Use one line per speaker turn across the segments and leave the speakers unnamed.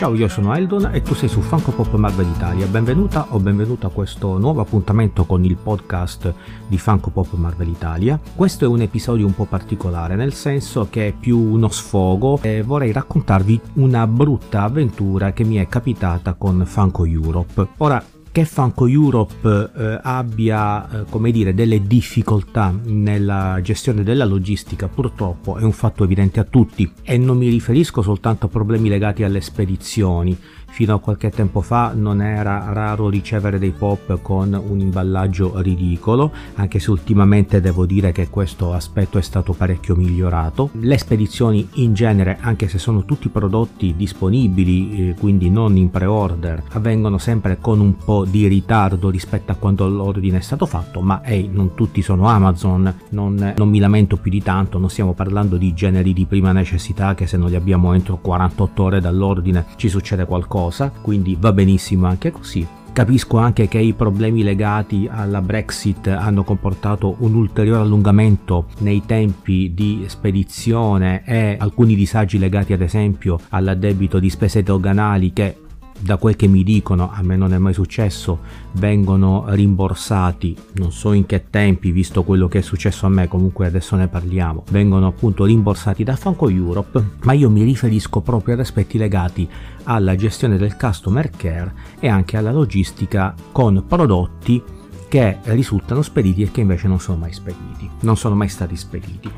Ciao, io sono Eldon e tu sei su Funko Pop Marvel Italia. Benvenuta o benvenuto a questo nuovo appuntamento con il podcast di Funko Pop Marvel Italia. Questo è un episodio un po' particolare, nel senso che è più uno sfogo e vorrei raccontarvi una brutta avventura che mi è capitata con Funko Europe. Ora, che Funko Europe eh, abbia eh, dire delle difficoltà nella gestione della logistica purtroppo è un fatto evidente a tutti. E non mi riferisco soltanto a problemi legati alle spedizioni Fino a qualche tempo fa non era raro ricevere dei pop con un imballaggio ridicolo, anche se ultimamente devo dire che questo aspetto è stato parecchio migliorato. Le spedizioni in genere, anche se sono tutti prodotti disponibili, eh, quindi non in pre-order, avvengono sempre con un po' di ritardo rispetto a quando l'ordine è stato fatto, ma hey, non tutti sono Amazon, non, non mi lamento più di tanto, non stiamo parlando di generi di prima necessità che se non li abbiamo entro 48 ore dall'ordine ci succede qualcosa cosa, quindi va benissimo anche così. Capisco anche che i problemi legati alla Brexit hanno comportato un ulteriore allungamento nei tempi di spedizione e alcuni disagi legati ad esempio all'addebito di spese doganali che da quel che mi dicono, a me non è mai successo, vengono rimborsati, non so in che tempi, visto quello che è successo a me, comunque adesso ne parliamo, vengono appunto rimborsati da Franco Europe, ma io mi riferisco proprio ad aspetti legati alla gestione del customer care e anche alla logistica con prodotti che risultano spediti e che invece non sono mai spediti, non sono mai stati spediti.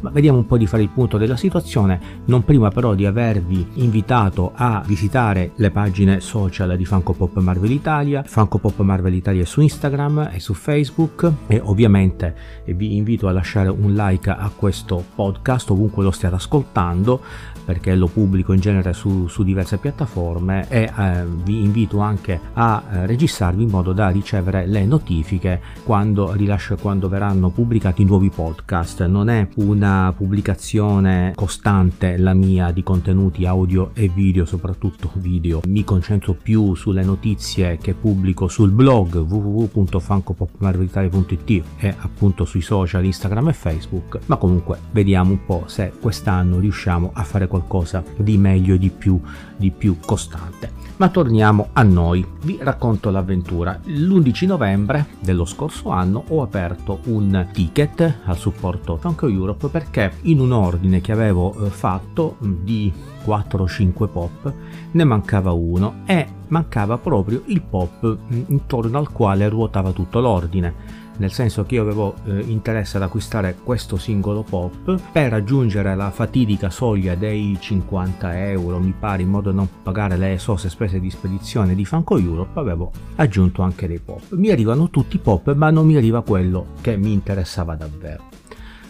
Ma vediamo un po' di fare il punto della situazione, non prima però di avervi invitato a visitare le pagine social di Funko Pop Marvel Italia, Funko Pop Marvel Italia su Instagram e su Facebook. E ovviamente vi invito a lasciare un like a questo podcast ovunque lo stiate ascoltando perché lo pubblico in genere su, su diverse piattaforme. E eh, vi invito anche a eh, registrarvi in modo da ricevere le notifiche quando rilascio quando verranno pubblicati nuovi podcast. Non è una una pubblicazione costante la mia di contenuti audio e video, soprattutto video. Mi concentro più sulle notizie che pubblico sul blog www.fancopopmarvelitalia.it e appunto sui social Instagram e Facebook, ma comunque vediamo un po' se quest'anno riusciamo a fare qualcosa di meglio e di più, di più costante. Ma torniamo a noi, vi racconto l'avventura. L'11 novembre dello scorso anno ho aperto un ticket al supporto Funko Europe perché in un ordine che avevo eh, fatto di 4 o 5 pop ne mancava uno e mancava proprio il pop intorno al quale ruotava tutto l'ordine nel senso che io avevo eh, interesse ad acquistare questo singolo pop per raggiungere la fatidica soglia dei 50 euro mi pare in modo da non pagare le esose spese di spedizione di Funko Europe avevo aggiunto anche dei pop. Mi arrivano tutti i pop ma non mi arriva quello che mi interessava davvero.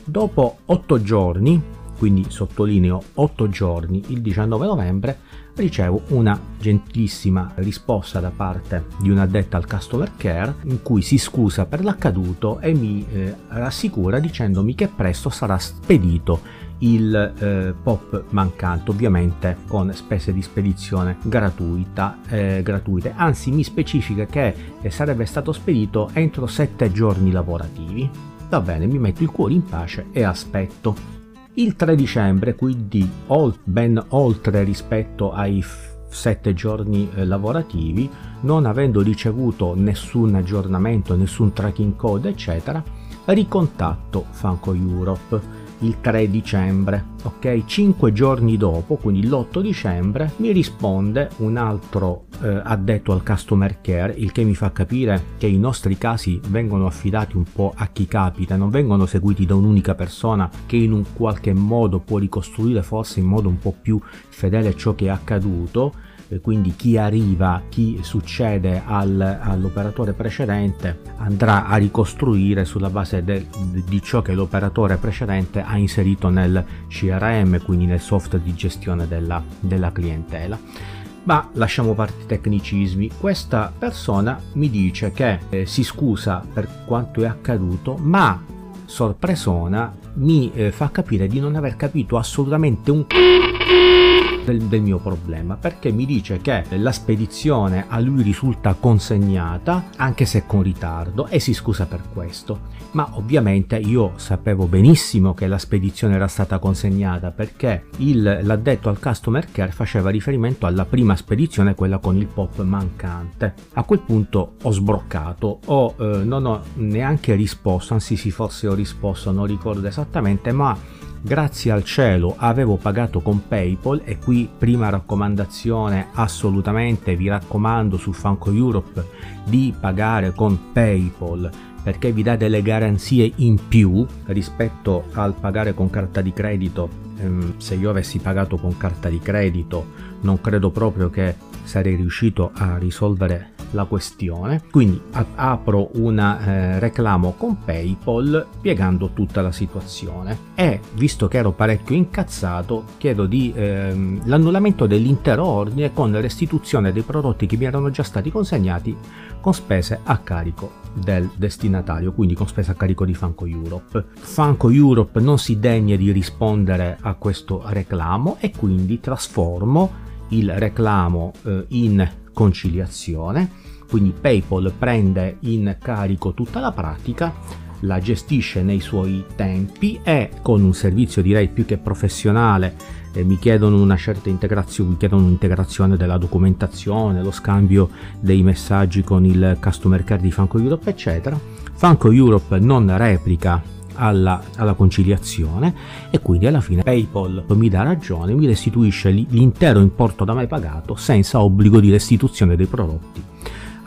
Dopo 8 giorni quindi sottolineo 8 giorni il 19 novembre ricevo una gentilissima risposta da parte di un'addetta al customer care in cui si scusa per l'accaduto e mi eh, rassicura dicendomi che presto sarà spedito il eh, pop mancante ovviamente con spese di spedizione gratuita, eh, gratuite. Anzi mi specifica che eh, sarebbe stato spedito entro 7 giorni lavorativi. Va bene mi metto il cuore in pace e aspetto il 3 dicembre, quindi ben oltre rispetto ai sette giorni eh, lavorativi, non avendo ricevuto nessun aggiornamento, nessun tracking code, eccetera, ricontatto Funko Europe il 3 dicembre, ok? 5 giorni dopo, quindi l'8 dicembre, mi risponde un altro eh, addetto al customer care, il che mi fa capire che i nostri casi vengono affidati un po' a chi capita, non vengono seguiti da un'unica persona che in un qualche modo può ricostruire forse in modo un po' più fedele ciò che è accaduto quindi chi arriva, chi succede al, all'operatore precedente andrà a ricostruire sulla base de, di ciò che l'operatore precedente ha inserito nel CRM, quindi nel software di gestione della, della clientela. Ma lasciamo parte i tecnicismi. Questa persona mi dice che eh, si scusa per quanto è accaduto, ma sorpresona mi eh, fa capire di non aver capito assolutamente un del, del mio problema perché mi dice che la spedizione a lui risulta consegnata anche se con ritardo e si scusa per questo. Ma ovviamente io sapevo benissimo che la spedizione era stata consegnata perché il, l'addetto al customer care faceva riferimento alla prima spedizione, quella con il pop mancante. A quel punto ho sbroccato, ho, eh, non ho neanche risposto, anzi sì forse ho risposto, non ricordo esattamente, ma grazie al cielo avevo pagato con PayPal e qui prima raccomandazione assolutamente vi raccomando su Funko Europe di pagare con PayPal perché vi dà delle garanzie in più rispetto al pagare con carta di credito. Ehm, se io avessi pagato con carta di credito non credo proprio che sarei riuscito a risolvere la questione. Quindi apro un eh, reclamo con PayPal spiegando tutta la situazione e visto che ero parecchio incazzato chiedo di ehm, l'annullamento dell'intero ordine con restituzione dei prodotti che mi erano già stati consegnati con spese a carico del destinatario, quindi con spese a carico di Funko Europe. Funko Europe non si degna di rispondere a questo reclamo e quindi trasformo il reclamo eh, in conciliazione, quindi PayPal prende in carico tutta la pratica, la gestisce nei suoi tempi e con un servizio direi più che professionale eh, mi chiedono una certa integrazione, mi chiedono un'integrazione della documentazione, lo scambio dei messaggi con il customer care di Funko Europe eccetera. Funko Europe non replica alla, alla, conciliazione e quindi alla fine PayPal mi dà ragione, mi restituisce l'intero importo da mai pagato senza obbligo di restituzione dei prodotti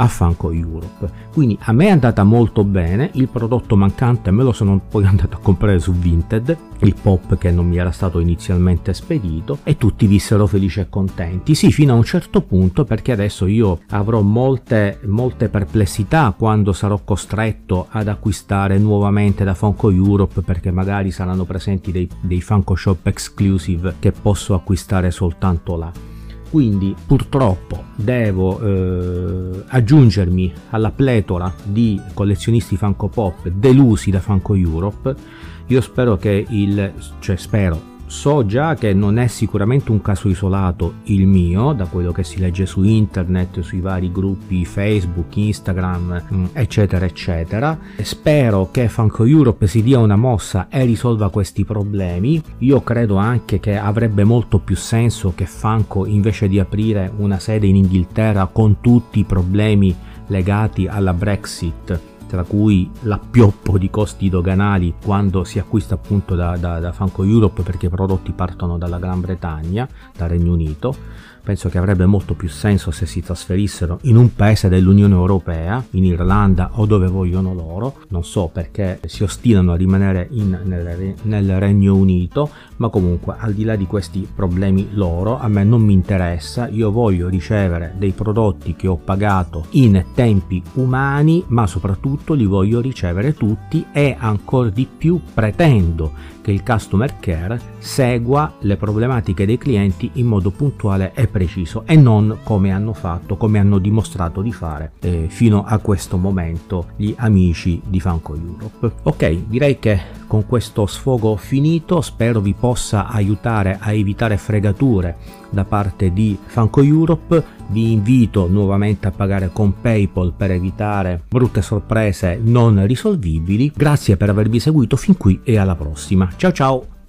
a Funko Europe. Quindi a me è andata molto bene, il prodotto mancante me lo sono poi andato a comprare su Vinted, il pop che non mi era stato inizialmente spedito e tutti vissero felici e contenti. Sì, fino a un certo punto perché adesso io avrò molte, molte perplessità quando sarò costretto ad acquistare nuovamente da Funko Europe perché magari saranno presenti dei, dei Funko Shop exclusive che posso acquistare soltanto là quindi purtroppo devo eh, aggiungermi alla pletora di collezionisti Funko Pop delusi da Funko Europe. Io spero che il cioè spero So già che non è sicuramente un caso isolato il mio, da quello che si legge su internet, sui vari gruppi Facebook, Instagram, mm, eccetera, eccetera. Spero che Funko Europe si dia una mossa e risolva questi problemi. Io credo anche che avrebbe molto più senso che Funko, invece di aprire una sede in Inghilterra con tutti i problemi legati alla Brexit, tra cui l'appioppo di costi doganali quando si acquista appunto da, da, da Funko Europe perché i prodotti partono dalla Gran Bretagna, dal Regno Unito, penso che avrebbe molto più senso se si trasferissero in un paese dell'Unione Europea, in Irlanda o dove vogliono loro, non so perché si ostinano a rimanere in, nel, nel, Regno Unito, ma comunque al di là di questi problemi loro, a me non mi interessa, io voglio ricevere dei prodotti che ho pagato in tempi umani, ma soprattutto li voglio ricevere tutti e ancora di più pretendo che il customer care segua le problematiche dei clienti in modo puntuale e preciso e non come hanno fatto, come hanno dimostrato di fare eh, fino a questo momento gli amici di Funko Europe. Ok, direi che con questo sfogo finito spero vi possa aiutare a evitare fregature da parte di Funko Europe. Vi invito nuovamente a pagare con PayPal per evitare brutte sorprese non risolvibili. Grazie per avervi seguito fin qui e alla prossima. Ciao ciao!